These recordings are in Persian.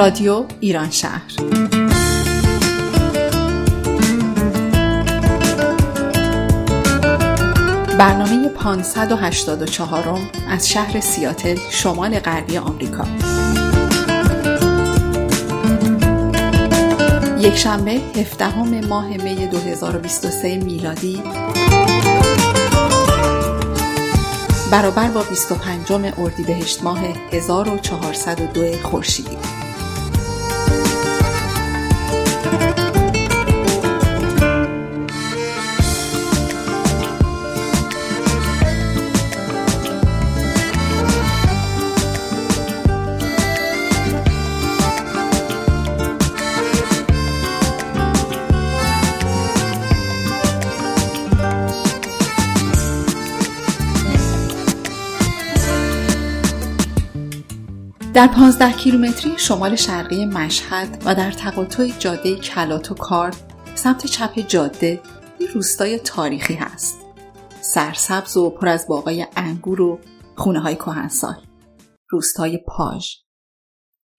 رادیو ایران شهر. برنامه 584 از شهر سیاتل شمال غربی آمریکا. یک شنبه 17 ماه می 2023 میلادی. برابر با 25 اردیبهشت ماه 1402 خورشیدی. در 15 کیلومتری شمال شرقی مشهد و در تقاطع جاده کلات و کار سمت چپ جاده این روستای تاریخی هست. سرسبز و پر از باغای انگور و خونه های کهنسال. روستای پاژ.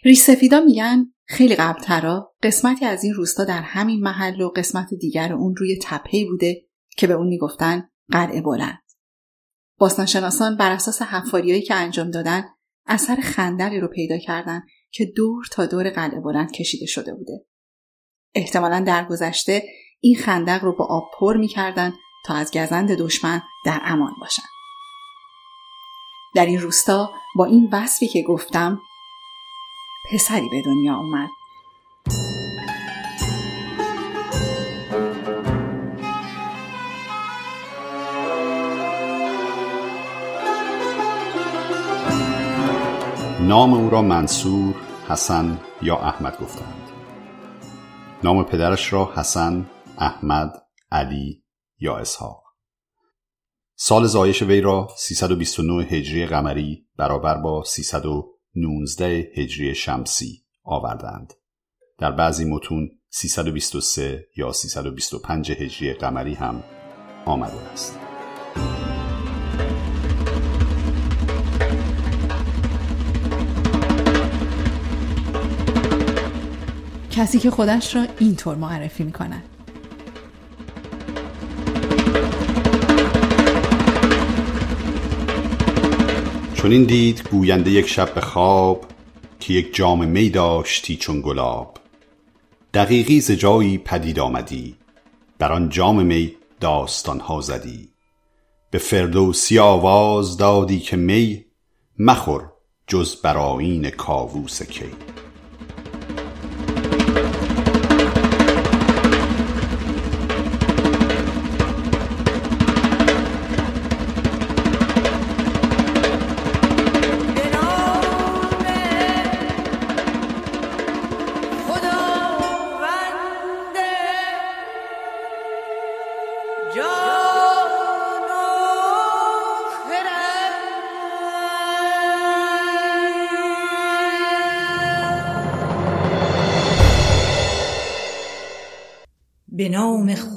ریسفیدا میگن خیلی قبلترا قسمتی از این روستا در همین محل و قسمت دیگر اون روی تپهی بوده که به اون می‌گفتن قلعه بلند. باستانشناسان بر اساس حفاریایی که انجام دادن اثر خندقی رو پیدا کردن که دور تا دور قلعه بلند کشیده شده بوده. احتمالا در گذشته این خندق رو با آب پر می‌کردن تا از گزند دشمن در امان باشن. در این روستا با این وصفی که گفتم پسری به دنیا اومد نام او را منصور، حسن یا احمد گفتند. نام پدرش را حسن، احمد، علی یا اسحاق. سال زایش وی را 329 هجری قمری برابر با 319 هجری شمسی آوردند. در بعضی متون 323 یا 325 هجری قمری هم آمده است. کسی که خودش را اینطور معرفی می کند. چون این دید گوینده یک شب به خواب که یک جام می داشتی چون گلاب. دقیقی ز جایی پدید آمدی. بر آن جام می داستان ها زدی. به فردوسی آواز دادی که می مخور جز براین کاووس کی.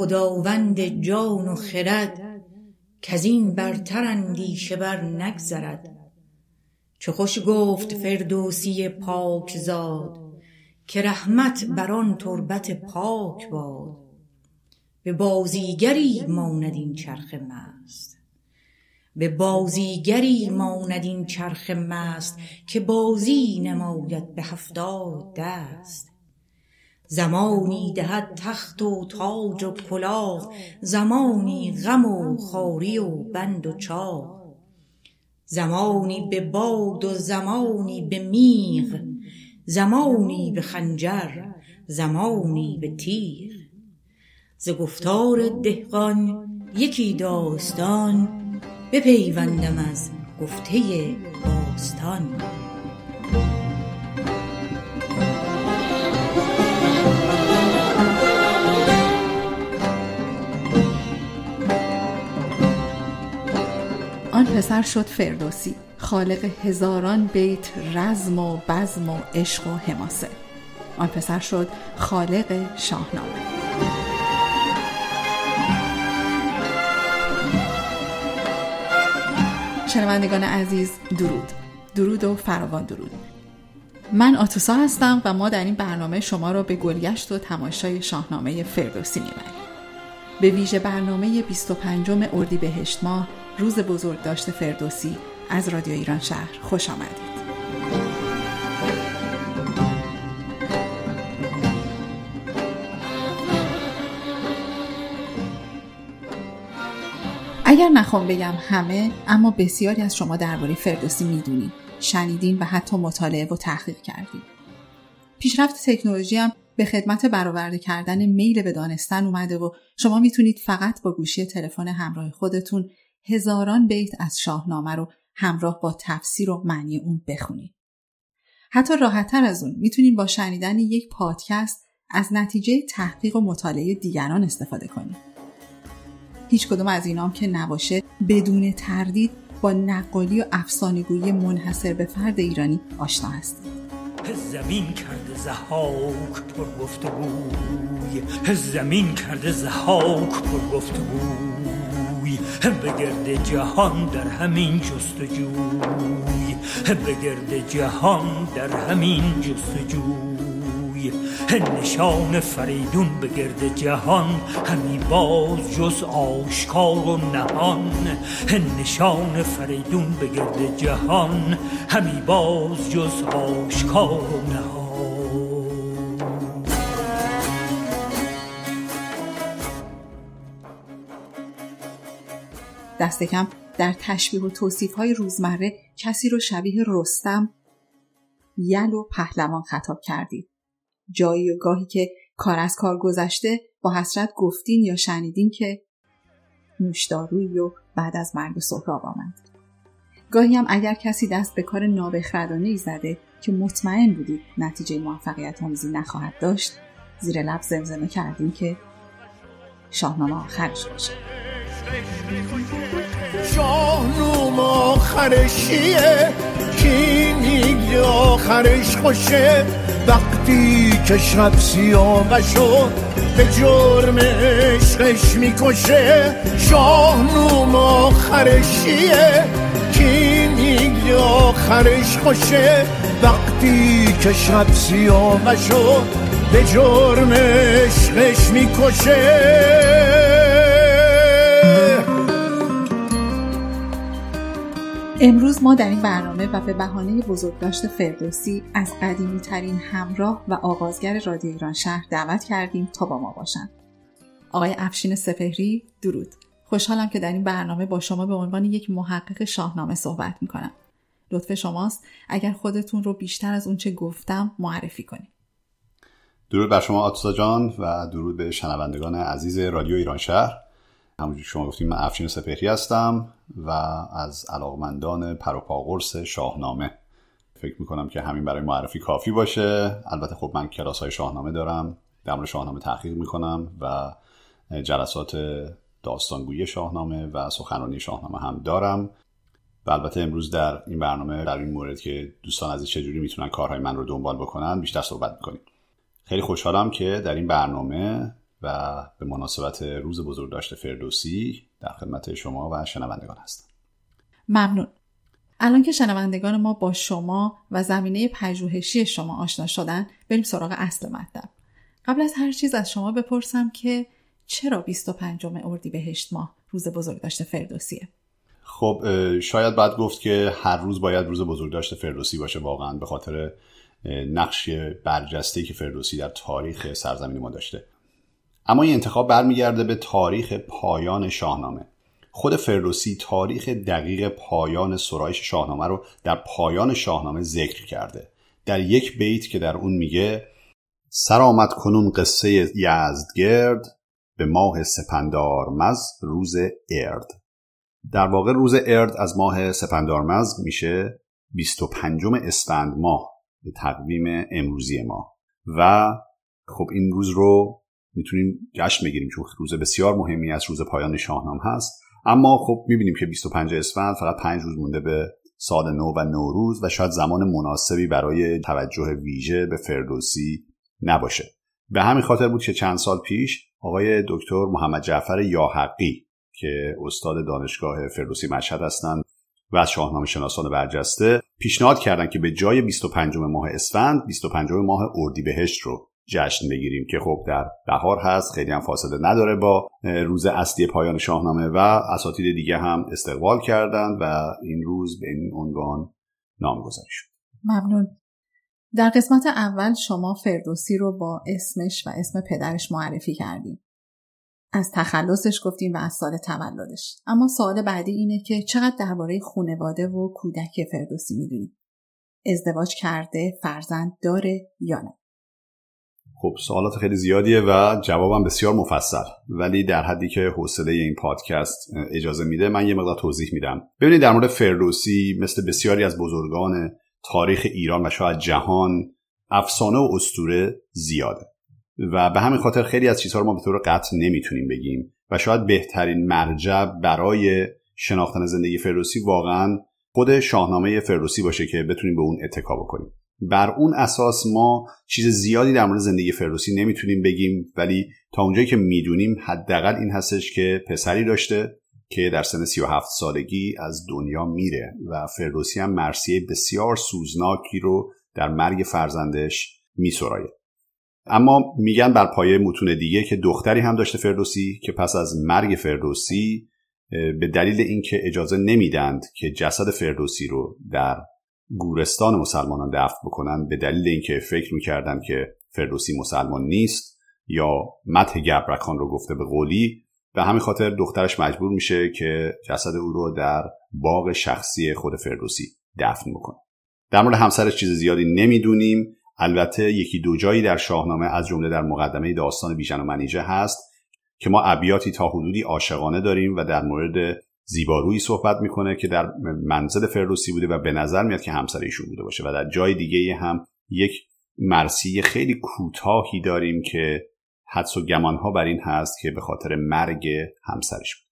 خداوند جان و خرد از این برتر اندیشه بر نگذرد. چه خوش گفت فردوسی پاک زاد که رحمت بر آن تربت پاک باد. به بازیگری ماند این چرخ مست به بازیگری ماند این چرخ مست که بازی نماید به هفتاد دست. زمانی دهد تخت و تاج و کلاه زمانی غم و خواری و بند و چاه. زمانی به باد و زمانی به میغ زمانی به خنجر زمانی به تیغ. ز گفتار دهقان یکی داستان بپیوندم از گفته باستان. پسر شد فردوسی. خالق هزاران بیت رزم و بزم و عشق و حماسه. آن پسر شد خالق شاهنامه. شنوندگان عزیز درود. درود و فراوان درود. من آتوسا هستم و ما در این برنامه شما را به گلگشت و تماشای شاهنامه فردوسی می‌بریم. به ویژه برنامه 25 اردیبهشت ماه روز بزرگ داشته فردوسی از رادیو ایران شهر خوش آمدید. اگر نخوام بگم همه اما بسیاری از شما درباره فردوسی می‌دونید شنیدین و حتی مطالعه و تحقیق کردین پیشرفت تکنولوژی هم به خدمت برآورده کردن میل به دانستن اومده و شما می‌تونید فقط با گوشی تلفن همراه خودتون هزاران بیت از شاهنامه رو همراه با تفسیر و معنی اون بخونید. حتی راحتتر از اون می‌تونید با شنیدن یک پادکست از نتیجه تحقیق و مطالعه دیگران استفاده کنید. هیچ کدوم از اینام که نباشه بدون تردید با نقالی و افسانه‌گویی منحصر به فرد ایرانی آشنا هستید. زمین کرده زهاک پر گفتگوی زمین کرده زهاک پر گفتگوی به گرد جهان در همین جستجوی به گرد جهان در همین جستجوی. نشان فریدون به گرد جهان همی باز جز آشکار و نهان. نشان فریدون به گرد جهان همی باز جز آشکار و نهان. دست کم در تشبیه و توصیف های روزمره کسی رو شبیه رستم یل و پهلوان خطاب کردید. جایی و گاهی که کار از کار گذشته با حسرت گفتین یا شنیدین که نوشداروی و بعد از مرگ سهراب آمد. گاهی هم اگر کسی دست به کار نابخردانه ای زده که مطمئن بودید نتیجه موفقیت آمیزی نخواهد داشت زیر لب زمزمه کردیم که شاهنامه آخرش باشه شاهنامه آخرشیه کی میگه آخرش خوشه؟ وقتی که شب سیاوشو به جرم عشقش می‌کشه شاهنامه آخرشیه کی میگه آخرش خوشه؟ وقتی که شب سیاوشو به جرم عشقش می‌کشه امروز ما در این برنامه و به بهانه بزرگداشت فردوسی از قدیمی ترین همراه و آغازگر رادیو ایران شهر دعوت کردیم تا با ما باشند. آقای افشین سپهری درود. خوشحالم که در این برنامه با شما به عنوان یک محقق شاهنامه صحبت می‌کنم. لطف شماست اگر خودتون رو بیشتر از اونچه گفتم معرفی کنید. درود بر شما آتوسا جان و درود به شنوندگان عزیز رادیو ایران شهر. همونجور شما گفتیم من افشین سپهری هستم و از علاقمندان پروپاگورس شاهنامه. فکر می‌کنم که همین برای معرفی کافی باشه. البته خب من کلاس های شاهنامه دارم در شاهنامه تحقیق می‌کنم و جلسات داستانگویی شاهنامه و سخنرانی شاهنامه هم دارم. و البته امروز در این برنامه در این مورد که دوستان از چجوری می‌تونن کارهای من رو دنبال بکنن بیشتر صحبت می‌کنیم. خیلی خوشحالم که در این برنامه و به مناسبت روز بزرگداشت فردوسی در خدمت شما و شنوندگان هستم. ممنون. الان که شنوندگان ما با شما و زمینه پژوهشی شما آشنا شدن بریم سراغ اصل مطلب. قبل از هر چیز از شما بپرسم که چرا 25 اردیبهشت ماه روز بزرگداشت فردوسیه؟ خب شاید بعد گفت که هر روز باید روز بزرگداشت فردوسی باشه واقعا به خاطر نقش برجسته که فردوسی در تاریخ سرزمین ما داشته. اما این انتخاب برمیگرده به تاریخ پایان شاهنامه. خود فردوسی تاریخ دقیق پایان سرایش شاهنامه رو در پایان شاهنامه ذکر کرده. در یک بیت که در اون میگه سر آمد کنون قصه یزدگرد به ماه سپندارمز روز ارد. در واقع روز ارد از ماه سپندارمز میشه 25 اسفند ماه به تقویم امروزی ما. و خب این روز رو می‌تونیم جشن بگیریم چون روز بسیار مهمی از روز پایان شاهنامه هست. اما خب می‌بینیم که 25 اسفند فقط 5 روز مونده به سال نو و نوروز و شاید زمان مناسبی برای توجه ویژه به فردوسی نباشه. به همین خاطر بود که چند سال پیش آقای دکتر محمد جعفر یاحقی که استاد دانشگاه فردوسی مشهد هستند و از شاهنامه شناسان برجسته پیشنهاد کردن که به جای 25 ماه اسفند 25 ماه اردیبهشت رو جشن بگیریم که خب در بهار هست خیلی هم فاصله نداره با روز اصلی پایان شاهنامه و اساتید دیگه هم استقبال کردند و این روز به این عنوان نامگذاری شد. ممنون. در قسمت اول شما فردوسی رو با اسمش و اسم پدرش معرفی کردیم. از تخلصش گفتیم و از سال تولدش. اما سوال بعدی اینه که چقدر درباره خانواده و کودکی فردوسی می‌دونید ازدواج کرده فرزند داره یا نه؟ خب سوالات خیلی زیادیه و جوابم بسیار مفصل. ولی در حدی که حوصله این پادکست اجازه میده من یه مقدار توضیح میدم. ببینید در مورد فردوسی مثل بسیاری از بزرگان تاریخ ایران و شاید جهان افسانه و استوره زیاده. و به همین خاطر خیلی از چیزها رو ما به طور قطع نمی‌تونیم بگیم. و شاید بهترین مرجع برای شناختن زندگی فردوسی واقعا خود شاهنامه فردوسی باشه که بتونیم به اون اتکا بکنیم. بر اون اساس ما چیز زیادی در مورد زندگی فردوسی نمی‌تونیم بگیم ولی تا اونجایی که می‌دونیم حداقل این هستش که پسری داشته که در سن 37 سالگی از دنیا میره و فردوسی هم مرسیه بسیار سوزناکی رو در مرگ فرزندش میسرایه اما میگن بر پایه متون دیگه که دختری هم داشته فردوسی که پس از مرگ فردوسی به دلیل اینکه اجازه نمیدند که جسد فردوسی رو در گورستان مسلمانان دفن بکنن به دلیل اینکه فکر می‌کردن که فردوسی مسلمان نیست یا مته گبرکان رو گفته به قولی به همین خاطر دخترش مجبور میشه که جسد او رو در باغ شخصی خود فردوسی دفن بکنه. در مورد همسرش چیز زیادی نمی‌دونیم. البته یکی دو جایی در شاهنامه از جمله در مقدمه داستان بیژن و منیژه هست که ما ابیاتی تا حدودی عاشقانه داریم و در مورد زیبارویی صحبت می‌کنه که در منزل فردوسی بوده و به نظر میاد که همسر ایشون بوده باشه و در جای دیگه هم یک مرسی خیلی کوتاهی داریم که حدس و گمانها بر این هست که به خاطر مرگ همسرش بود.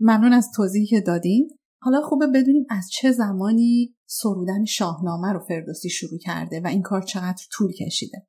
ممنون از توضیحی که دادیم حالا خوبه بدونیم از چه زمانی سرودن شاهنامه رو فردوسی شروع کرده و این کار چقدر طول کشیده.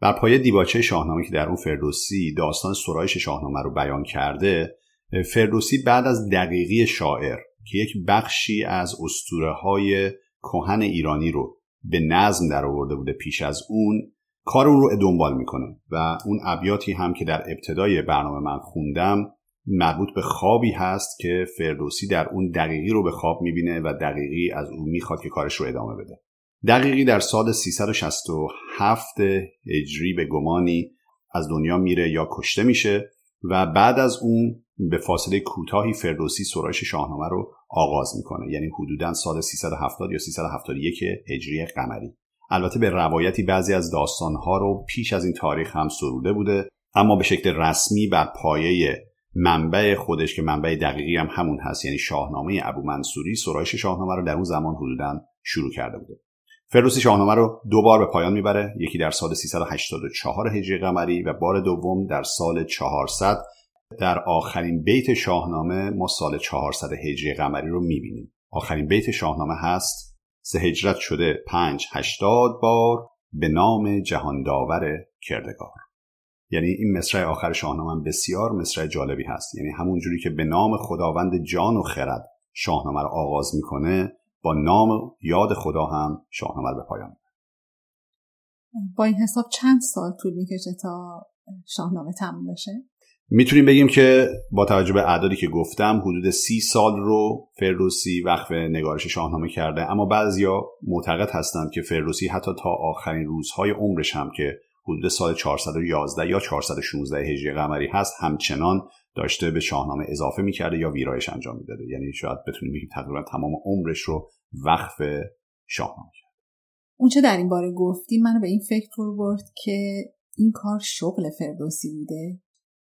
بر پایه دیباچه شاهنامه که در اون فردوسی داستان سرایش شاهنامه رو بیان کرده فردوسی بعد از دقیقی شاعر که یک بخشی از اسطوره های کهن ایرانی رو به نظم در آورده بوده پیش از اون کار اون رو دنبال می‌کنه و اون ابیاتی هم که در ابتدای برنامه من خوندم مربوط به خوابی هست که فردوسی در اون دقیقی رو به خواب می‌بینه و دقیقی از اون می‌خواد که کارش رو ادامه بده. دقیقی در سال 367 هجری به گمانی از دنیا میره یا کشته میشه و بعد از اون به فاصله کوتاهی فردوسی سرایش شاهنامه رو آغاز می‌کنه. یعنی حدودا سال 370 یا 371 هجری قمری. البته به روایتی بعضی از داستانها رو پیش از این تاریخ هم سروده بوده اما به شکل رسمی بر پایه منبع خودش که منبع دقیقی هم همون هست یعنی شاهنامه ابو منصوری سرایش شاهنامه رو در اون زمان حدودا شروع کرده بوده. فردوسی شاهنامه رو دو بار به پایان می‌بره یکی در سال 384 هجری قمری و بار دوم در سال 400 در آخرین بیت شاهنامه ما سال 400 هجری قمری رو می‌بینیم. آخرین بیت شاهنامه هست سه هجرت شده پنج هشتاد بار به نام جهانداور کردگار. یعنی این مصرع آخر شاهنامه بسیار مصرع جالبی هست. یعنی همون جوری که به نام خداوند جان و خرد شاهنامه رو آغاز می‌کنه با نام یاد خدا هم شاهنامه رو به پایان با این حساب چند سال طول می‌کشه تا شاهنامه تموم بشه؟ می‌تونیم بگیم که با توجه به اعدادی که گفتم حدود سی سال رو فردوسی وقف نگارش شاهنامه کرده. اما بعضیا معتقد هستند که فردوسی حتی تا آخرین روزهای عمرش هم که حدود سال 411 یا 416 هجری قمری هست همچنان داشته به شاهنامه اضافه می‌کرده یا ویرایش انجام می‌داده. یعنی شاید بتونیم بگیم تقریبا تمام عمرش رو وقف شاهنامه کرد. اونچه در این باره گفتی؟ منو به این فکر فرو برد که این کار شغل فردوسی بوده.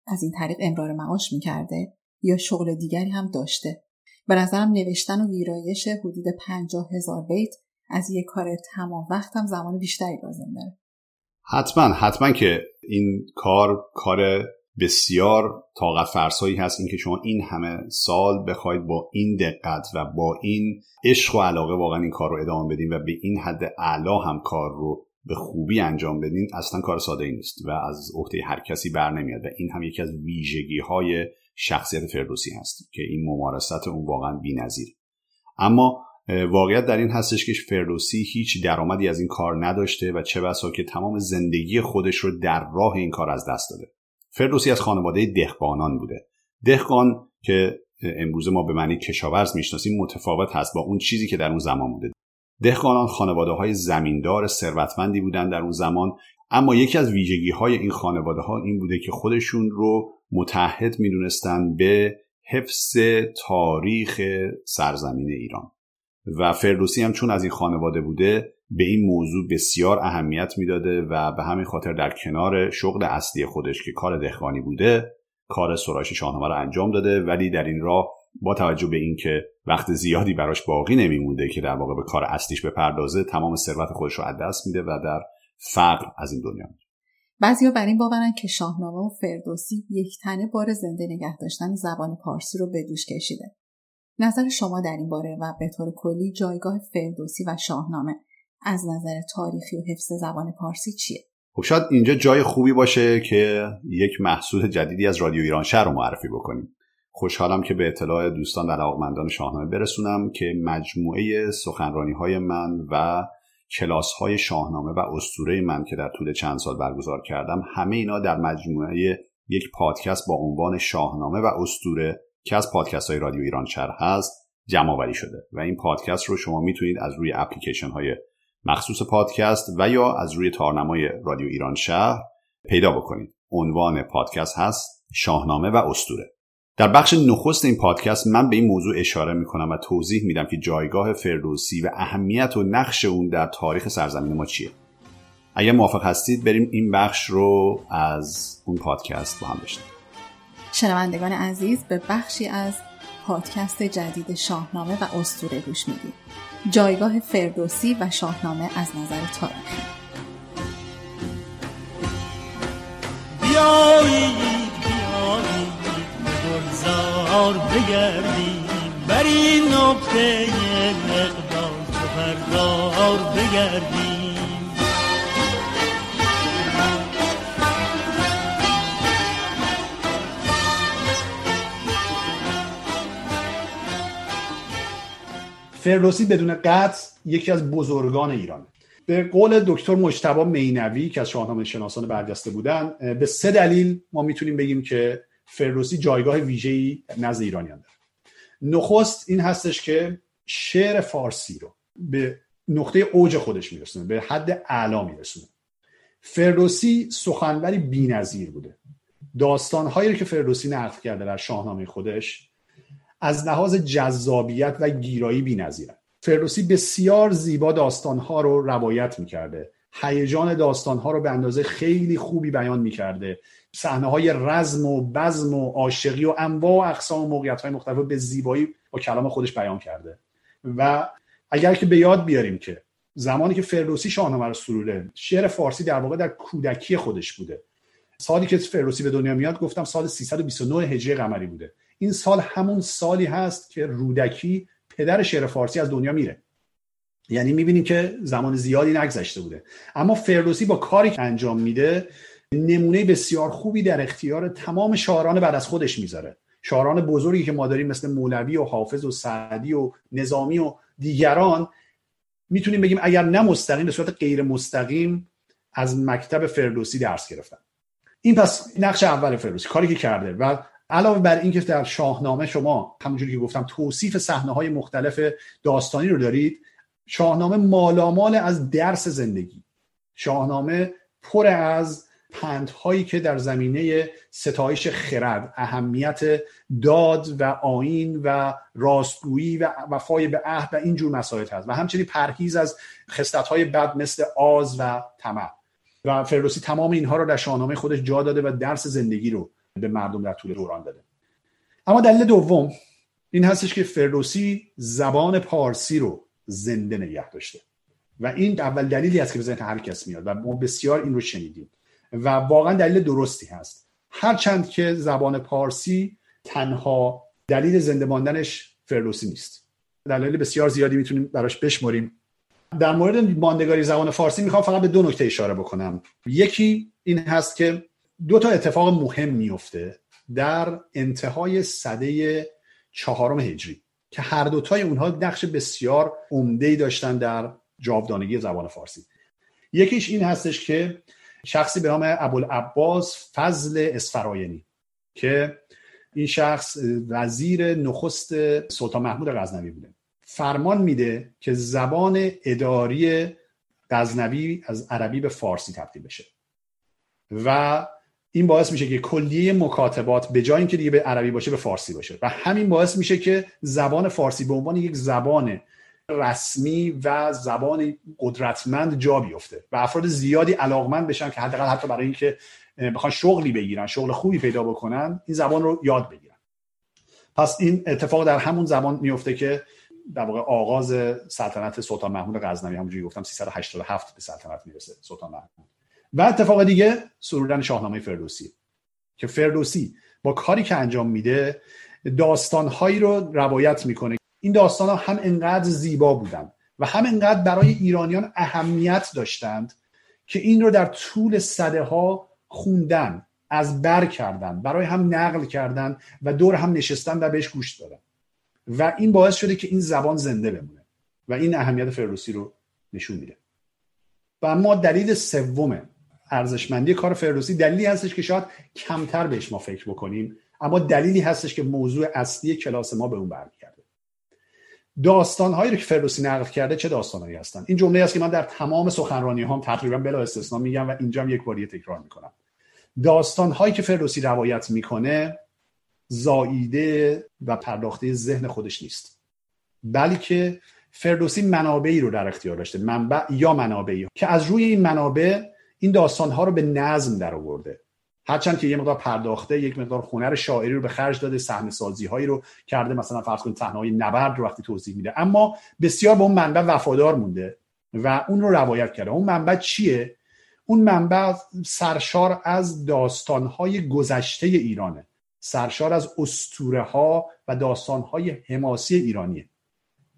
از این طریق امرار معاش می‌کرده یا شغل دیگری هم داشته. به نظرم نوشتن و ویرایش حدود پنجاه هزار بیت از یک کار تمام وقت هم زمان بیشتری لازم داره. حتما حتما که این کار کار بسیار طاقت فرسایی هست. اینکه شما این همه سال بخواید با این دقت و با این عشق و علاقه واقعا این کار رو ادامه بدین و به این حد اعلا هم کار رو به خوبی انجام بدین اصلا کار ساده ای نیست و از عهده هر کسی بر نمیاد و این هم یکی از ویژگی های شخصیت فردوسی هست که این ممارست اون واقعا بی‌نظیر. اما واقعیت در این هستش که فردوسی هیچ درآمدی از این کار نداشته و چه بسا که تمام زندگی خودش رو در راه این کار از دست داده. فردوسی از خانواده دهقانان بوده. دهقان که امروز ما به معنی کشاورز می‌شناسیم متفاوت هست با اون چیزی که در اون زمان بوده. دهقانان خانواده های زمیندار ثروتمندی بودن در اون زمان اما یکی از ویژگی های این خانواده ها این بوده که خودشون رو متحد می‌دونستن به حفظ تاریخ سرزمین ایران. و فردوسی هم چون از این خانواده بوده به این موضوع بسیار اهمیت می‌داده و به همین خاطر در کنار شغل اصلی خودش که کار دهقانی بوده کار سرایش شاهنامه رو انجام داده ولی در این راه با توجه به اینکه وقت زیادی براش باقی نمیمونده که در واقع به کار اصلیش بپردازه تمام ثروت خودش رو از دست میده و در فقر از این دنیا میده بعضیا بر این باورن که شاهنامه و فردوسی یک تنه بار زنده نگه داشتن زبان پارسی رو به دوش کشیده. نظر شما در این باره و به طور کلی جایگاه فردوسی و شاهنامه از نظر تاریخی و حفظ زبان پارسی چیه؟ خب شاید اینجا جای خوبی باشه که یک محصول جدیدی از رادیو ایران شهر رو معرفی بکنیم. خوشحالم که به اطلاع دوستان و علاقمندان شاهنامه برسونم که مجموعه سخنرانی های من و کلاس های شاهنامه و استوره من که در طول چند سال برگزار کردم همه اینا در مجموعه یک پادکست با عنوان شاهنامه و استوره که از پادکست های رادیو ایران شهر هست جمع شده. و این پادکست رو شما می‌تونید از روی اپلیکیشن های مخصوص پادکست و یا از روی تارنمای رادیو ایران شهر پیدا بکنید. عنوان پادکست هست شاهنامه و استوره در بخش نخست این پادکست من به این موضوع اشاره می‌کنم و توضیح میدم که جایگاه فردوسی و اهمیت و نقش اون در تاریخ سرزمین ما چیه. اگر موافق هستید بریم این بخش رو از اون پادکست با هم بشنویم. شنوندگان عزیز به بخشی از پادکست جدید شاهنامه و استوره گوش می‌دید جایگاه فردوسی و شاهنامه از نظر تاریخی گلزار بگردیم بر این نقطه مقدار چو پردار بگردیم فردوسی بدون قطع یکی از بزرگان ایرانه به قول دکتر مجتبی مینوی که از شاهنامه شناسان برجسته بودن به سه دلیل ما می‌تونیم بگیم که فردوسی جایگاه ویژه‌ای نزد ایرانیان داره. نخست این هستش که شعر فارسی رو به نقطه اوج خودش میرسونه به حد اعلا میرسونه. فردوسی سخنوری بی‌نظیر بوده. داستانهایی که فردوسی نقل کرده در شاهنامه خودش از لحاظ جذابیت و گیرایی بی‌نظیرن. فردوسی بسیار زیبا داستانها رو روایت می‌کرده. هیجان داستانها رو به اندازه خیلی خوبی بیان می‌کرده. صحنه های رزم و بزم و عاشقی و انواع و اقسام و موقعیت های مختلف به زیبایی با کلام خودش بیان کرده. و اگر که به یاد بیاریم که زمانی که فردوسی شاهنامه رو سروده شعر فارسی در واقع در کودکی خودش بوده. سالی که فردوسی به دنیا میاد گفتم سال 329 هجری قمری بوده. این سال همون سالی هست که رودکی پدر شعر فارسی از دنیا میره. یعنی می‌بینیم که زمان زیادی نگذشته بوده. اما فردوسی با کاری که انجام میده نمونه بسیار خوبی در اختیار تمام شاعران بعد از خودش می‌ذاره. شاعران بزرگی که ما داریم مثل مولوی و حافظ و سعدی و نظامی و دیگران می‌تونیم بگیم اگر نه مستقیم به صورت غیر مستقیم از مکتب فردوسی درس گرفتن. این پس نقش اول فردوسی کاری که کرده. و علاوه بر اینکه در شاهنامه شما همونجوری که گفتم توصیف صحنه های مختلف داستانی رو دارید شاهنامه مالامال از درس زندگی. شاهنامه پر از پندهایی که در زمینه ستایش خرد اهمیت داد و آین و راستگویی و وفای به عهد و اینجور مسائل هست. و همچنین پرهیز از های بد مثل آز و طمع. و فردوسی تمام اینها رو در شاهنامه خودش جا داده و درس زندگی رو به مردم در طول دوران داده. اما دلیل دوم این هستش که فردوسی زبان پارسی رو زنده نگه داشته. و این اول دلیلی است که ذهن هر کس میاد و ما بسیار این رو شنیدیم. و واقعا دلیل درستی هست. هرچند که زبان پارسی تنها دلیل زنده ماندنش فردوسی نیست. دلیل بسیار زیادی می‌تونیم براش بشمریم. در مورد ماندگاری زبان فارسی می‌خوام فقط به دو نکته اشاره بکنم. یکی این هست که دو تا اتفاق مهم میفته در انتهای صده چهارم هجری. که هر دوتای اونها نقش بسیار عمده داشتن در جاودانگی زبان فارسی. یکیش این هستش که شخصی به نام ابوالعباس فضل اسفراینی که این شخص وزیر نخست سلطان محمود غزنوی بوده. فرمان میده که زبان اداری غزنوی از عربی به فارسی تبدیل بشه و این باعث میشه که کلیه مکاتبات به جای اینکه دیگه به عربی باشه به فارسی باشه. و همین باعث میشه که زبان فارسی به عنوان یک زبان رسمی و زبان قدرتمند جا بیفته و افراد زیادی علاقمند بشن که حداقل حتی برای اینکه بخوان شغلی بگیرن شغل خوبی پیدا بکنن این زبان رو یاد بگیرن. پس این اتفاق در همون زمان میفته که در واقع آغاز سلطنت سلطان محمود غزنوی همونجوری گفتم 387 به سلطنت می‌رسه سلطان محمود. و اتفاق دیگه سرودن شاهنامه فردوسی که فردوسی با کاری که انجام میده داستانهایی رو روایت می‌کنه. این داستان ها هم انقدر زیبا بودن و هم انقدر برای ایرانیان اهمیت داشتند که این رو در طول صده ها خوندن از بر کردن برای هم نقل کردن و دور هم نشستن و بهش گوش دادن. و این باعث شده که این زبان زنده بمونه و این اهمیت فردوسی رو نشون میده. و اما دلیل سوم ارزشمندی کار فردوسی دلیلی هستش که شاید کمتر بهش ما فکر بکنیم اما دلیلی هستش که موضوع اصلی کلاس ما به اون برمیگرده. داستانهایی رو که فردوسی نقل کرده چه داستانهایی هستن؟ این جمله است که من در تمام سخنرانی هم تقریبا بلا استثنا میگم و اینجا هم یک باری تکرار می‌کنم. داستانهایی که فردوسی روایت می‌کنه زاییده و پرداخته ذهن خودش نیست بلکه فردوسی منابعی رو در اختیار داشته منبع یا منابعی. که از روی این منابع این داستانها رو به نظم در آورده هرچند که یه مقدار پرداخته یک مقدار هنر شاعری رو به خرج داده صحنه سازی هایی رو کرده مثلا فرض کنید صحنه نبرد رو وقتی توضیح میده. اما بسیار به اون منبع وفادار مونده و اون رو روایت کرده. اون منبع چیه؟ اون منبع سرشار از داستان های گذشته ایرانه. سرشار از اسطوره ها و داستان های حماسی ایرانیه.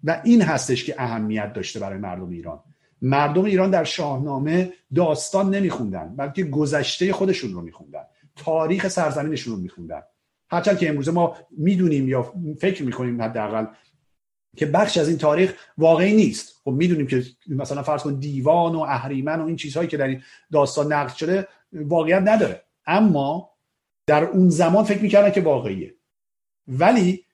و این هستش که اهمیت داشته برای مردم ایران. مردم ایران در شاهنامه داستان نمیخوندن بلکه گذشته خودشون رو میخوندن تاریخ سرزمینشون رو میخوندن. هرچند که امروزه ما می‌دونیم یا فکر می‌کنیم حداقل که بخش از این تاریخ واقعی نیست. خب می‌دونیم که مثلا فرض کن دیوان و اهریمن و این چیزهایی که در این داستان نقل شده واقعیت نداره. اما در اون زمان فکر می‌کردن که واقعیه. ولی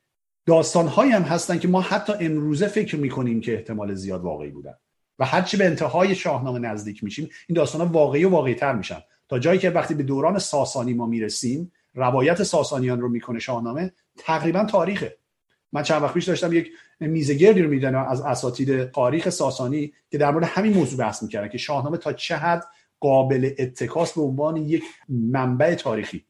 داستانهایی هم هستن که ما حتی امروزه فکر می‌کنیم که احتمال زیاد واقعی بودن. و هرچی به انتهای شاهنامه نزدیک میشیم این داستان ها واقعی و واقعی تر میشن. تا جایی که وقتی به دوران ساسانی ما می‌رسیم روایت ساسانیان رو می‌کنه شاهنامه تقریبا تاریخه. من چند وقت پیش داشتم یک میزه گردی رو میدنم از اساتید تاریخ ساسانی که در مورد همین موضوع بحث می‌کردن که شاهنامه تا چه حد قابل اتکاس به عنوان یک منبع تاریخی.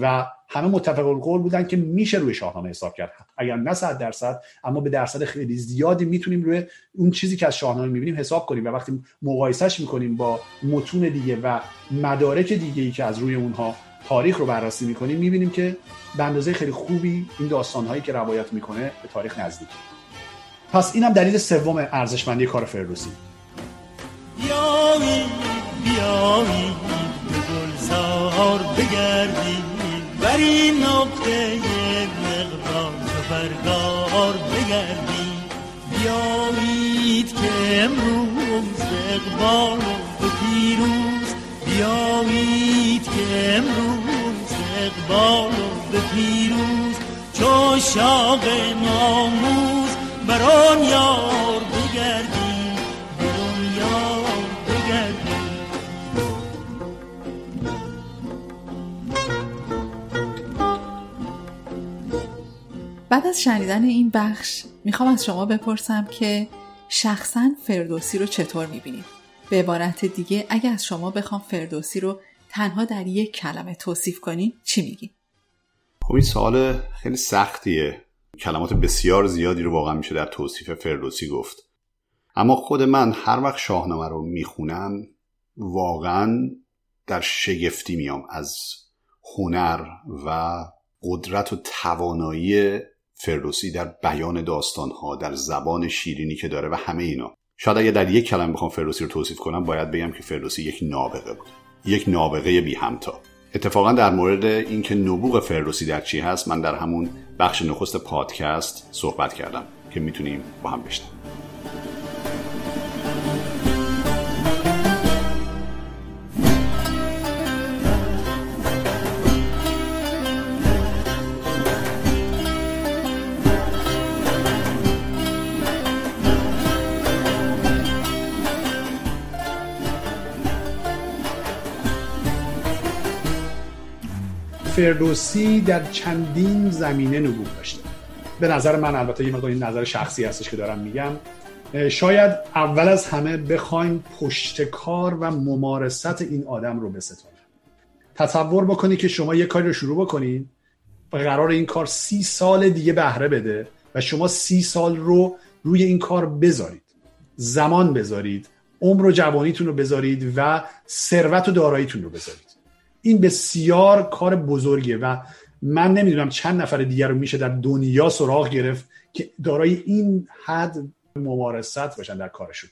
و همه متفق القول بودن که میشه روی شاهنامه حساب کرد. اگر نه صد درصد اما به درصد خیلی زیادی می‌تونیم روی اون چیزی که از شاهنامه می‌بینیم حساب کنیم و وقتی مقایسهش می‌کنیم با متون دیگه و مدارک دیگه ای که از روی اونها تاریخ رو بررسی می‌کنیم می‌بینیم که به اندازه خیلی خوبی این داستانهایی که روایت می‌کنه به تاریخ نزدیک. پس اینم دلیل سوم ارزشمندی کار فردوسی. بیایی بیایی به گلزار بگردی. بر این نقطه مقدار سفرگار بگردی. بیایید که امروز اقبال و پیروز بیایید که امروز اقبال و پیروز چو شاق ناموز بران یار بگردیم بعد از شنیدن این بخش می‌خوام از شما بپرسم که شخصا فردوسی رو چطور می‌بینید؟ به عبارت دیگه اگه از شما بخوام فردوسی رو تنها در یک کلمه توصیف کنی چی میگی؟ خب این سوال خیلی سختیه کلمات بسیار زیادی رو واقعا میشه در توصیف فردوسی گفت اما خود من هر وقت شاهنامه رو می‌خونم واقعا در شگفتی میام از هنر و قدرت و توانایی فردوسی در بیان داستانها در زبان شیرینی که داره و همه اینا. شاید اگه در یک کلمه بخوام فردوسی رو توصیف کنم باید بگم که فردوسی یک نابغه بود. یک نابغه بی همتا. اتفاقا در مورد اینکه نبوغ فردوسی در چی هست من در همون بخش نخست پادکست صحبت کردم که می‌تونیم با هم بشنویم. فردوسی در چندین زمینه نبوغ داشته. به نظر من البته یه مقدار این نظر شخصی هستش که دارم میگم شاید اول از همه بخوایم پشتکار و ممارست این آدم رو بستانیم. تصور بکنی که شما یه کاری رو شروع بکنید و قرار این کار سی سال دیگه بهره بده و شما سی سال رو روی این کار بذارید. زمان بذارید عمر و جوانیتون رو بذارید و ثروت و داراییتون رو بذارید. این بسیار کار بزرگیه و من نمی‌دونم چند نفر دیگر رو میشه در دنیا سراغ گرفت که دارای این حد ممارست باشن در کارشون.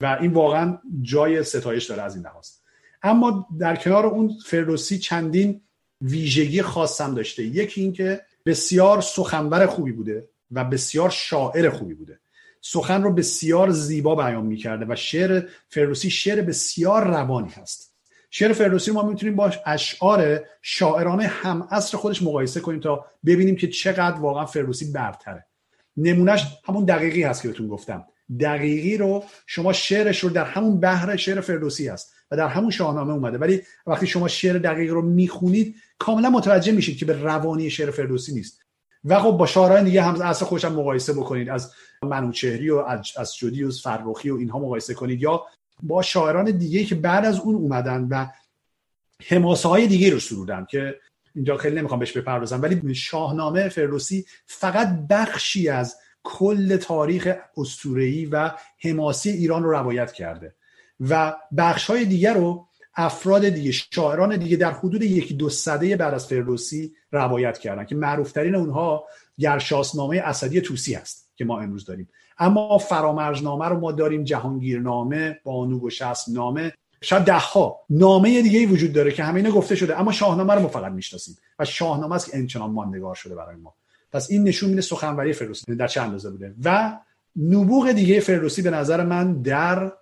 و این واقعا جای ستایش داره از این لحاظ. اما در کنار اون فردوسی چندین ویژگی خاصم داشته. یکی اینکه بسیار سخنور خوبی بوده و بسیار شاعر خوبی بوده. سخن رو بسیار زیبا بیان می‌کرده و شعر فردوسی شعر بسیار روانی هست. شعر فردوسی ما می‌تونیم باش اشعار شاعرانه هم اصر خودش مقایسه کنیم تا ببینیم که چقدر واقعا فردوسی برتره. نمونهش همون دقیقی هست که بهتون گفتم. دقیقی رو شما شعرش رو در همون بحر شعر فردوسی هست و در همون شاهنامه اومده. ولی وقتی شما شعر دقیقی رو می‌خونید کاملا متوجه میشید که به روانی شعر فردوسی نیست. و خب با شاعران دیگه هم اصل خوشم مقایسه بکنید. از منوچهری و از جدی و فرخی و اینها مقایسه کنید یا با شاعران دیگه که بعد از اون اومدن و حماسه های دیگه رو سرودن که اینجا خیلی نمی‌خوام بهش بپردازم ولی شاهنامه فردوسی فقط بخشی از کل تاریخ اسطوره‌ای و حماسی ایران رو روایت کرده و بخش های دیگر رو افراد دیگه شاعران دیگه در حدود یکی دو صده بعد از فردوسی روایت کردن که معروفترین اونها گرشاسنامه اسدی توسی هست که ما امروز داریم. اما فرامرزنامه رو ما داریم جهانگیرنامه بانو و نامه شاید ده ها نامه دیگه ای وجود داره که همینه گفته شده اما شاهنامه رو ما فقط می‌شناسیم. و شاهنامه است که انچنان ماندگار شده برای ما. پس این نشون میده سخنوری فردوسی در چه اندازه بوده. و نبوغ دیگه فردوسی به نظر من در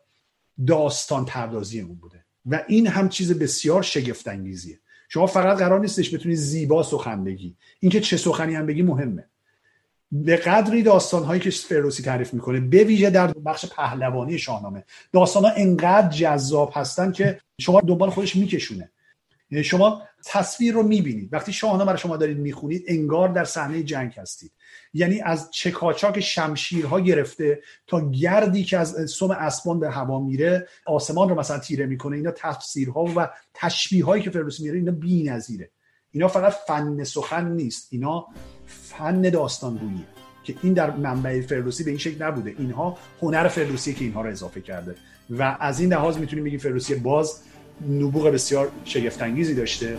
داستان پردازی اون بوده. و این هم چیز بسیار شگفت انگیزیه شما فقط قرار نیستش بتونی زیبا سخن بگی اینکه چه سخنی هم بگی مهمه. به قدری داستان هایی که فردوسی تعریف می‌کنه به ویژه در بخش پهلوانی شاهنامه. داستان ها انقدر جذاب هستن که شما دنبال خودش میکشونه. یعنی شما تصویر رو می‌بینید. وقتی شاهنامه رو شما دارید می‌خونید انگار در صحنه جنگ هستید. یعنی از چکاچاک شمشیرها گرفته تا گردی که از سم اسبان به هوا میره آسمان رو مثلا تیره می‌کنه. اینا تفسیرها و تشبیه هایی که فردوسی میره اینا بی‌نظیره. اینا فقط فن سخن نیست. اینا فن داستانگویی که این در منبع فردوسی به این شکل نبوده. اینها هنر فردوسی که اینها رو اضافه کرده. و از این لحاظ می‌تونیم بگیم فردوسی باز نبوغ بسیار شگفتانگیزی داشته.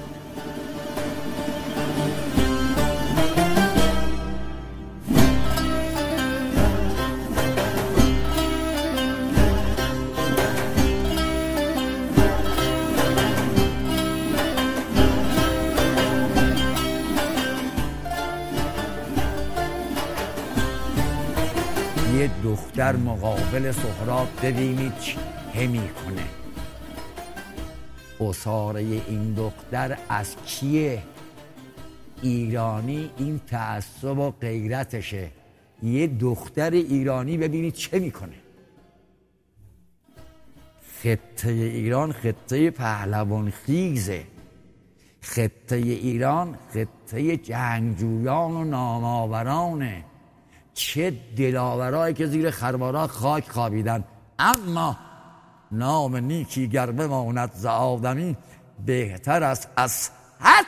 در مقابل سهراب ببینید چه می‌کنه. اصاره این دختر از کیه؟ ایرانی این تعصب و غیرتشه. یه دختر ایرانی ببینید چه می‌کنه. خطه ایران خطه پهلوان خیزه. خطه ایران خطه جنگجویان و نامآورانه. چه دلاورایی که زیر خروارا خاک خوابیدن. اما نام نیکی گر بماند ز آدمی بهتر است از حد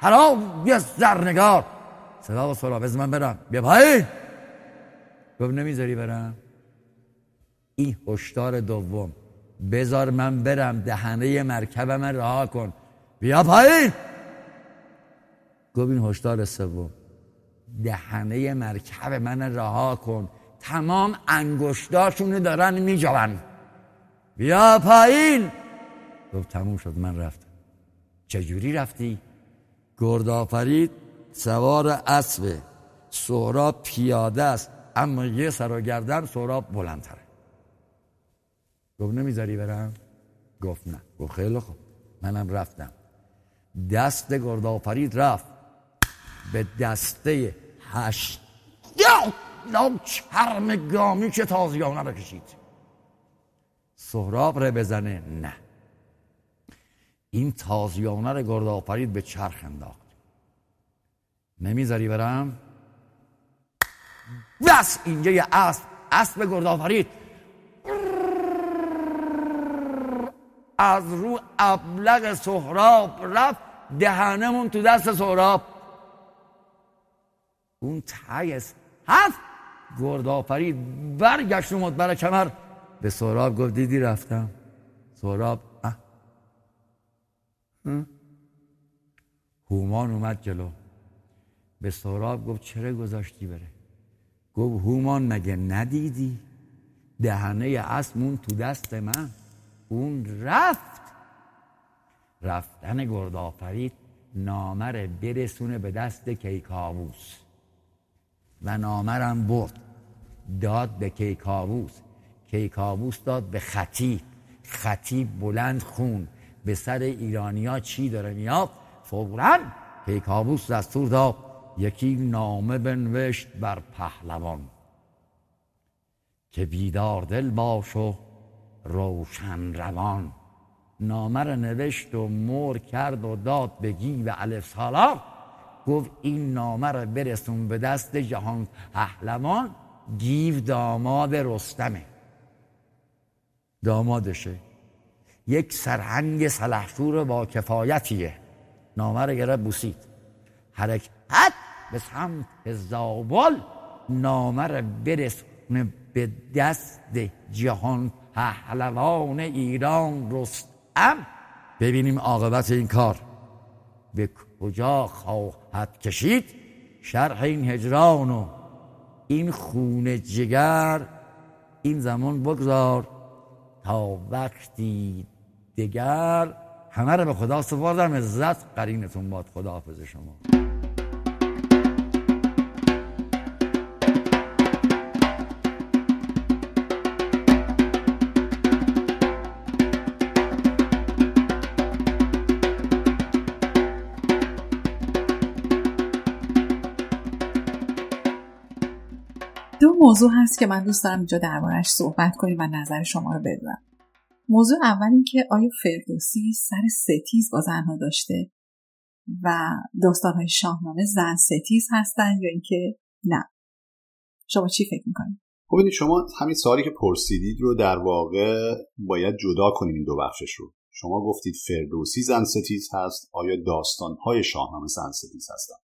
حرام یه زرنگار. صدا و سرا من برم. بیا پایین. گفت نمی‌ذاری برم؟ این هشدار دوم. بذار من برم دهنه مرکب من رها کن. بیا پایین. گفت این هشدار سوم. دهنه مرکب من رها کن. تمام انگشتاشونو دارن میجوان. بیا پایین. گفت تموم شد من رفتم. چجوری رفتی؟ گردآفرید سوار اسب. سهراب پیاده است اما یه سر و گردن سهراب بلندتره. گفت نمی‌ذاری برم؟ گفت نه. گفت خیلی خوب. منم رفتم. دست گردآفرید رفت. به دسته هشت. چرم گامی که تازیانه رو کشید سهراب ره بزنه. نه. این تازیانه رو گرد آفرید به چرخ انداخت. نمی‌ذاری برم؟ بس! اینجا یه اسب. اسب گرد آفرید. از رو ابلغ سهراب رفت دهنمون تو دست سهراب. اون تایس هست گرد آفرید برگشت اومد برای کمر. به سهراب گفت دیدی رفتم. اه. هومان اومد جلو. به سهراب گفت چرا گذاشتی بره؟ گفت هومان مگه ندیدی؟ دهنه اسمون تو دست من. اون رفت. رفتن گرد آفرید نامه برسونه به دست کیکاووس. و نامرم برد. داد به کیکاووس. کیکاووس داد به خطیب. خطیب بلند خون. به سر ایرانیا چی داره میاد؟ فورا کیکاووس دستور داد. یکی نامه بنوشت بر پهلوان. که بیدار دل باش و روشن روان. نامه رو نوشت و مور کرد و داد به گیو الف سالار. گفت این نامه رو برسون به دست جهان پهلوان گیو داماد رستمه. دامادشه. یک سرهنگ سلحشور با کفایتیه. نامه رو گره بوسید. حرکت به سمت زابل نامه رو برسونه به دست جهان پهلوان ایران رستم. ببینیم عاقبت این کار. به کجا خواهد کشید؟ شرح این هجران و این خون جگر این زمان بگذار تا وقتی دگر همه رو به خدا سپردم. عزت قرینتون باد خدا حافظ شما. موضوع هست که من دوست دارم اینجا دربارهش صحبت کنیم و نظر شما رو بدونم. موضوع اول این که آیا فردوسی سر ستیز با زنها داشته و داستانهای شاهنامه زن ستیز هستن یا اینکه نه؟ شما چی فکر می‌کنید؟ ببینید شما همین سوالی که پرسیدید رو در واقع باید جدا کنیم این دو بخشش رو. شما گفتید فردوسی زن ستیز هست آیا داستانهای شاهنامه زن ستیز هستن؟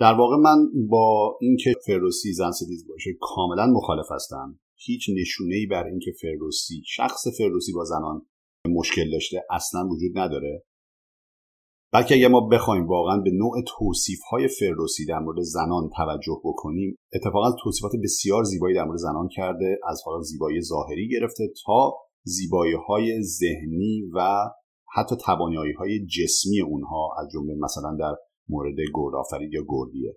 در واقع من با اینکه فردوسی زن ستیز باشه کاملا مخالف هستم. هیچ نشونه ای بر اینکه فردوسی شخص فردوسی با زنان مشکل داشته اصلا وجود نداره. بلکه اگر ما بخوایم واقعا به نوع توصیف های فردوسی در مورد زنان توجه بکنیم اتفاقا توصیفات بسیار زیبایی در مورد زنان کرده از حالا زیبایی ظاهری گرفته تا زیبایی های ذهنی و حتی توانایی های جسمی اونها از جمله مثلا در مورد گردآفرید یا گردیه.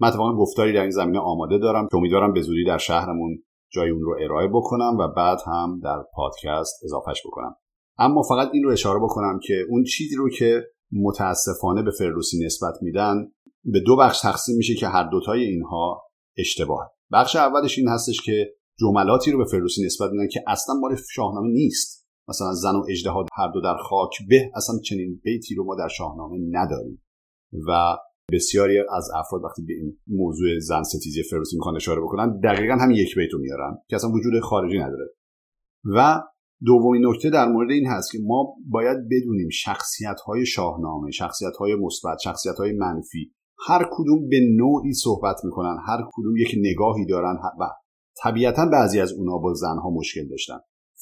من اتفاقا گفتاری در این زمینه آماده دارم که امیدوارم به زودی در شهرمون جای اون رو ارائه بکنم و بعد هم در پادکست اضافهش بکنم. اما فقط این رو اشاره بکنم که اون چیزی رو که متاسفانه به فردوسی نسبت میدن به دو بخش تقسیم میشه که هر دوتای اینها اشتباه بخش اولش این هستش که جملاتی رو به فردوسی نسبت میدن که اصلا مال شاهنامه نیست. مثلا زن و اژدها هر دو در خاک به اصلا چنین بیتی رو ما در شاهنامه نداریم. و بسیاری از افراد وقتی به این موضوع زن ستیزی فردوسی می‌خوان اشاره بکنن دقیقا همین یک بیت رو میارن که اصلا وجود خارجی نداره. و دومین نکته در مورد این هست که ما باید بدونیم شخصیت های شاهنامه شخصیت های مثبت شخصیت های منفی هر کدوم به نوعی صحبت می‌کنن هر کدوم یک نگاهی دارن و طبیعتا بعضی از اونها با زنها مشکل داشتن.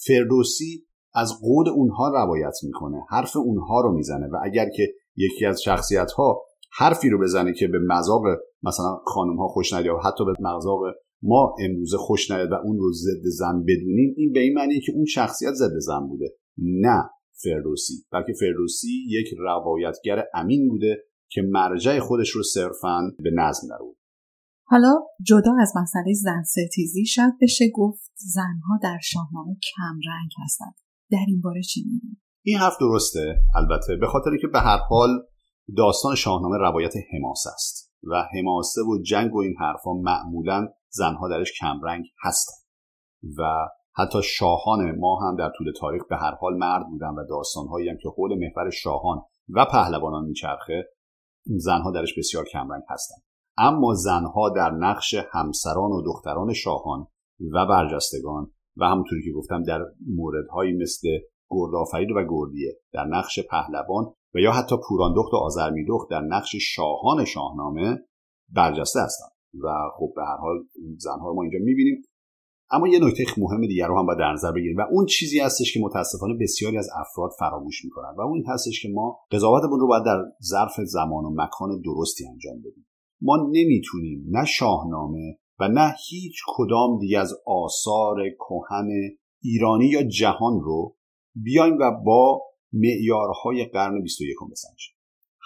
فردوسی از قول اونها روایت می‌کنه حرف اونها رو می‌زنه و اگر که یکی از شخصیت ها حرفی رو بزنه که به مذاق مثلا خانم ها خوش نیاد یا حتی به مذاق ما امروزه خوش نیاد و اون رو ضد زن بدونیم این به این معنیه که اون شخصیت ضد زن بوده نه فردوسی بلکه فردوسی یک روایتگر امین بوده که مرجع خودش رو صرفا به نظم در حالا جدا از مسئله زن ستیزی شاید بشه گفت زنها در شاهنامه کم رنگ هستند. در این باره چی میگید این حرف درسته؟ البته به خاطر که به هر حال داستان شاهنامه روایت حماسه است و حماسه و جنگ و این حرفها معمولا زنها درش کمرنگ هستند و حتی شاهان ما هم در طول تاریخ به هر حال مرد بودن و داستانهایی هم که حول محور شاهان و پهلوانان میچرخه زنها درش بسیار کمرنگ هستند اما زنها در نقش همسران و دختران شاهان و برجستگان و همونطوری که گفتم در موردهایی مثل گردآفرید و گردیه در نقش پهلوان و یا حتی پوراندخت و آزرمیدخت در نقش شاهان شاهنامه برجسته هستند و خب به هر حال زنها رو ما اینجا می‌بینیم. اما یه نکته مهم دیگر رو هم باید در نظر بگیریم و اون چیزی هستش که متاسفانه بسیاری از افراد فراموش می‌کنن و اون هستش که ما قضاوتمون رو باید در ظرف زمان و مکان درستی انجام بدیم. ما نمی‌تونیم نه شاهنامه و نه هیچ کدام دیگه از آثار کهن ایرانی یا جهان رو بیایم و با معیارهای قرن 21 بسنجیم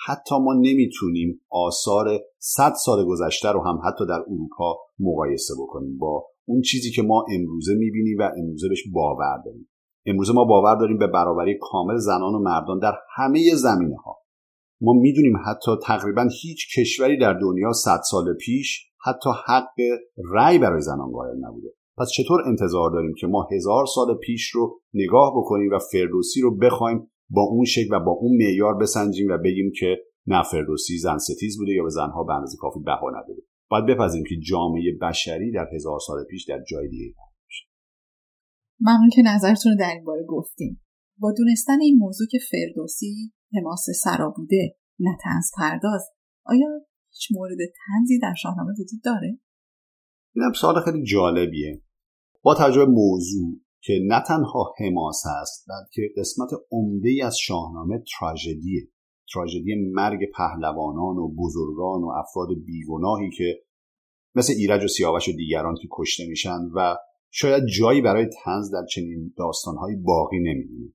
حتی ما نمی‌تونیم آثار 100 سال گذشته رو هم حتی در اروپا مقایسه بکنیم با اون چیزی که ما امروزه می‌بینیم و امروزه بهش باور داریم. امروزه ما باور داریم به برابری کامل زنان و مردان در همه زمینه ها ما می‌دونیم حتی تقریبا هیچ کشوری در دنیا 100 سال پیش حتی حق رأی برای زنان قائل نبوده. پس چطور انتظار داریم که ما هزار سال پیش رو نگاه بکنیم و فردوسی رو بخوایم با اون شکل و با اون معیار بسنجیم و بگیم که نه فردوسی زن ستیز بوده یا به زنها به اندازه کافی بها نداده. باید بپذیریم که جامعه بشری در هزار سال پیش در جای دیگه ممنون که نظرتون رو در این باره گفتیم با دونستن این موضوع که فردوسی حماس سرا بوده نه تنز پرداز آیا هیچ مورد تنزی در شاهنامه وجود داره؟ اینم سوال خیلی جالبیه. با توجه موضوع که نه تنها حماس است بلکه قسمت عمده از شاهنامه تراژدیه. تراژدی مرگ پهلوانان و بزرگان و افراد بیگناهی که مثل ایرج و سیاوش و دیگران که کشته میشن و شاید جایی برای تنز در چنین داستانهایی باقی نمی‌بینیم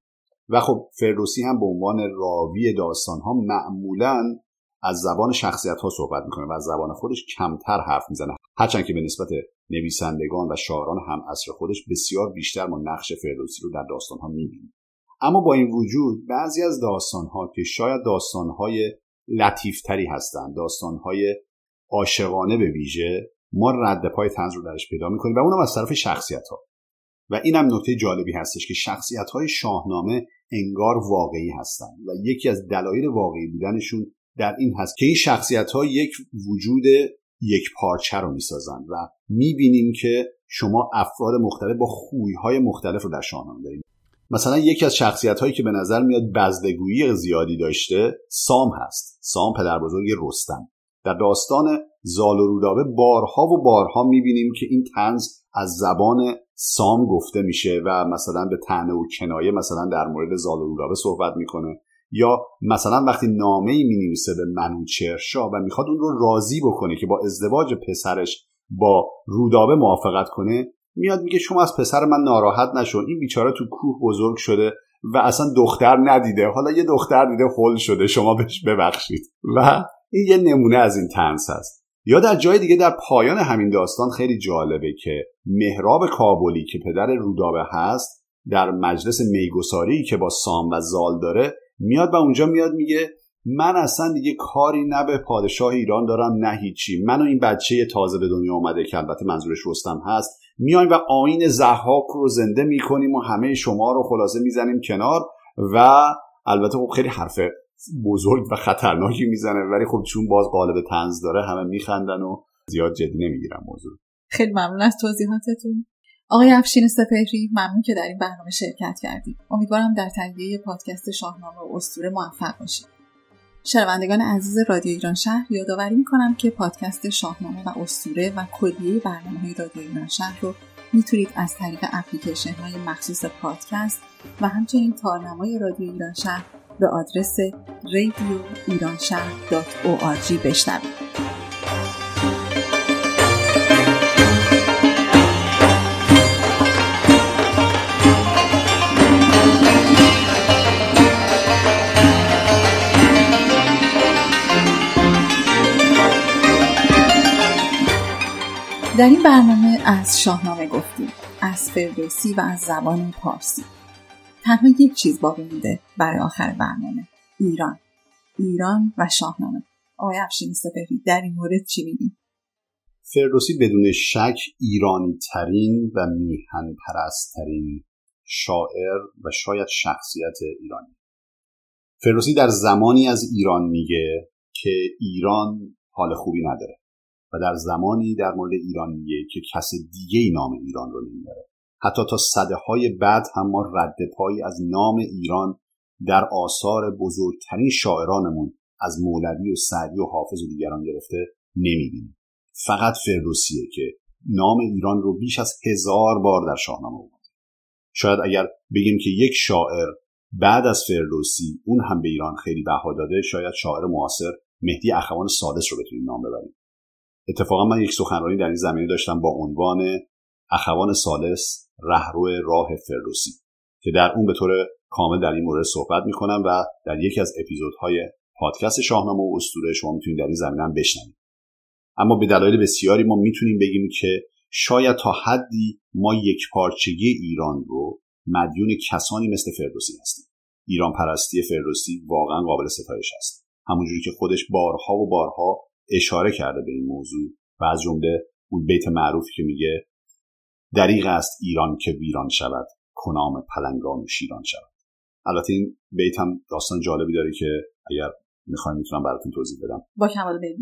و خب فردوسی هم به عنوان راوی داستانها معمولا از زبان شخصیت ها صحبت می‌کنه و از زبان خودش کمتر حرف می‌زنه. هرچند که به نسبت نویسندگان و شاعران هم اصر خودش بسیار بیشتر ما نقش فردوسی رو در داستان ها می‌بینیم. اما با این وجود بعضی از داستان ها که شاید داستان های لطیفتری هستند داستان های عاشقانه به ویژه ما رد پای تنز رو درش پیدا می‌کنیم و اونم از طرف شخصیت ها و اینم نکته جالبی هستش که شخصیت های شاهنامه انگار واقعی هستند و یکی از دلایل واقعی بودنشون در این هست که این شخصیت ها یک وجود یک پارچه رو می‌سازن و می‌بینیم که شما افراد مختلف با خویهای مختلف رو در شاهنامه دارید. مثلا یکی از شخصیت هایی که به نظر میاد بزدگویی زیادی داشته سام هست. سام پدر بزرگ رستم. در داستان زال و رودابه بارها و بارها می‌بینیم که این تنز از زبان سام گفته میشه و مثلا به تنه و کنایه مثلا در مورد زال و رودابه صحبت می‌کنه. یا مثلا وقتی نامه ای می به منوچرشا و می‌خواد اون رو راضی بکنه که با ازدواج پسرش با رودابه موافقت کنه میاد میگه شما از پسر من ناراحت نشون. این بیچاره تو کوه بزرگ شده و اصلا دختر ندیده. حالا یه دختر دیده خل شده. شما بهش ببخشید. و این یه نمونه از این تنس هست. یا در جای دیگه در پایان همین داستان خیلی جالبه که مهراب کابلی که پدر رودابه هست در مجلس میگساری که با سام و زال داره میاد و اونجا میاد میگه من اصلا دیگه کاری نه به پادشاه ایران دارم نه هیچی. من و این بچه تازه به دنیا آمده که البته منظورش رستم هست. میایم و آین زحاک رو زنده می‌کنیم و همه شما رو خلاصه می‌زنیم کنار و البته خب خیلی حرف بزرگ و خطرناکی می‌زنه ولی خب چون باز قالب تنز داره همه میخندن و زیاد جدی نمی‌گیرن موضوع خیلی ممنون از توضیحاتتون. آقای افشین سپهری ممنون که در این برنامه شرکت کردید. امیدوارم در تهیه پادکست شاهنامه و اسطوره موفق باشید. شنوندگان عزیز رادیو ایران شهر یادآوری می‌کنم که پادکست شاهنامه و اسطوره و کلیه برنامه های رادیو ایران شهر رو می‌تونید از طریق اپلیکیشن های مخصوص پادکست و همچنین تارنمای رادیو ایران شهر به آدرس رادیو ایران بشنوید. در این برنامه از شاهنامه گفتیم از فردوسی و از زبان پارسی. تنها یک چیز باقی مونده برای آخر برنامه. ایران. ایران و شاهنامه. آقای افشین سپهری در این مورد چی میگی؟ فردوسی بدون شک ایرانی ترین و میهن پرست ترین شاعر و شاید شخصیت ایرانی. فردوسی در زمانی از ایران میگه که ایران حال خوبی نداره. و در زمانی در مورد ایران میگه که کس دیگه ای نام ایران رو نمیاره. حتی تا صده های بعد هم ما رد پایی از نام ایران در آثار بزرگترین شاعرانمون از مولوی و سعدی و حافظ و دیگران گرفته نمی‌بینیم. فقط فردوسیه که نام ایران رو بیش از هزار بار در شاهنامه اومده. شاید اگر بگیم که یک شاعر بعد از فردوسی اون هم به ایران خیلی بها داده شاید شاعر معاصر مهدی اخوان سادس رو بتونیم نام ببریم. اتفاقا من یک سخنرانی در این زمینه داشتم با عنوان اخوان سالس رهرو راه فردوسی که در اون به طور کامل در این مورد صحبت می‌کنم و در یکی از اپیزودهای پادکست شاهنامه و اسطوره شما می‌تونید در این زمینه هم بشنوید. اما به دلایل بسیاری ما می‌تونیم بگیم که شاید تا حدی ما یک پارچگی ایران رو مدیون کسانی مثل فردوسی هستیم. ایران پرستی فردوسی واقعا قابل ستایش است همونجوری که خودش بارها و بارها اشاره کرده به این موضوع و از جمله اون بیت معروف که میگه دریغ است ایران که ویران شود کنام پلنگان و شیران شود. البته این بیت هم داستان جالبی داره که اگر می‌خوایم می‌تونم براتون توضیح بدم. با کمال بیت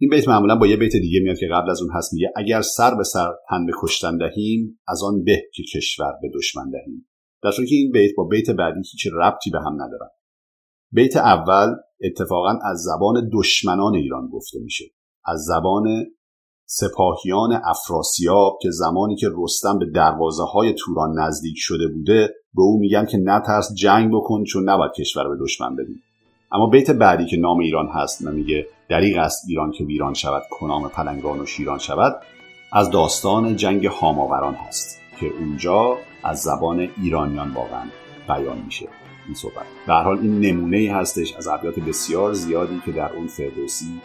این بیت معمولا با یه بیت دیگه میاد که قبل از اون هست میگه اگر سر به سر تن به کشتن دهیم از آن به که کشور به دشمن دهیم. در که این بیت با بیت بعدی هیچ ربطی به هم ندارن. بیت اول اتفاقا از زبان دشمنان ایران گفته میشه. از زبان سپاهیان افراسیاب که زمانی که رستم به دروازه های توران نزدیک شده بوده به او میگن که نترس جنگ بکن چون نباید کشور به دشمن بدیم اما بیت بعدی که نام ایران هست و میگه دریغ است ایران که ویران شود کنام پلنگان و شیران شود از داستان جنگ هاماوران هست که اونجا از زبان ایرانیان واقعا بیان میشه. این صحبت. به حال این نمونه ای هستش از ابیات بسیار زیادی که در اون فردوسی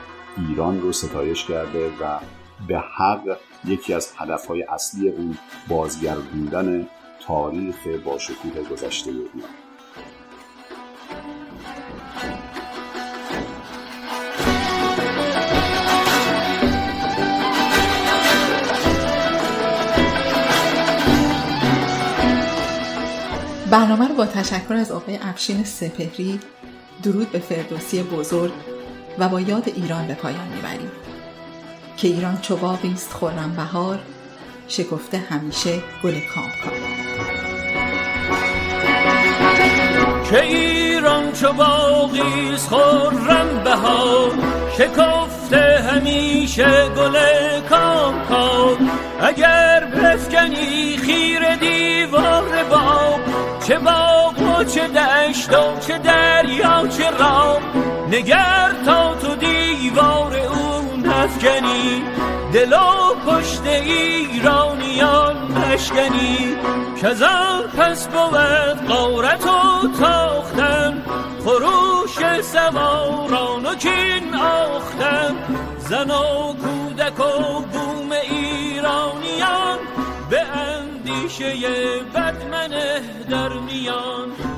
ایران رو ستایش کرده و به حق یکی از هدفهای اصلی اون بازگردوندن تاریخ با شکوه گذشته ایران. برنامه رو با تشکر از آقای افشین سپهری درود به فردوسی بزرگ و با یاد ایران به پایان می‌بریم. که ایران چو است خورم بهار شکفته همیشه گل کام که ایران چو است خورم بهار شکفته همیشه گل کام اگر بفکنی خیر دیوار باغ چه باغ و چه دشت و چه دریا چه راه. نگر تا تو دیوار اون نفکنی دل و پشت ایرانیان مشکنی. کزان پس بود قارت و تاختن. خروش سواران و کین آختن. زن و کودک و بوم ایرانیان به اندیشه بد منه در میان.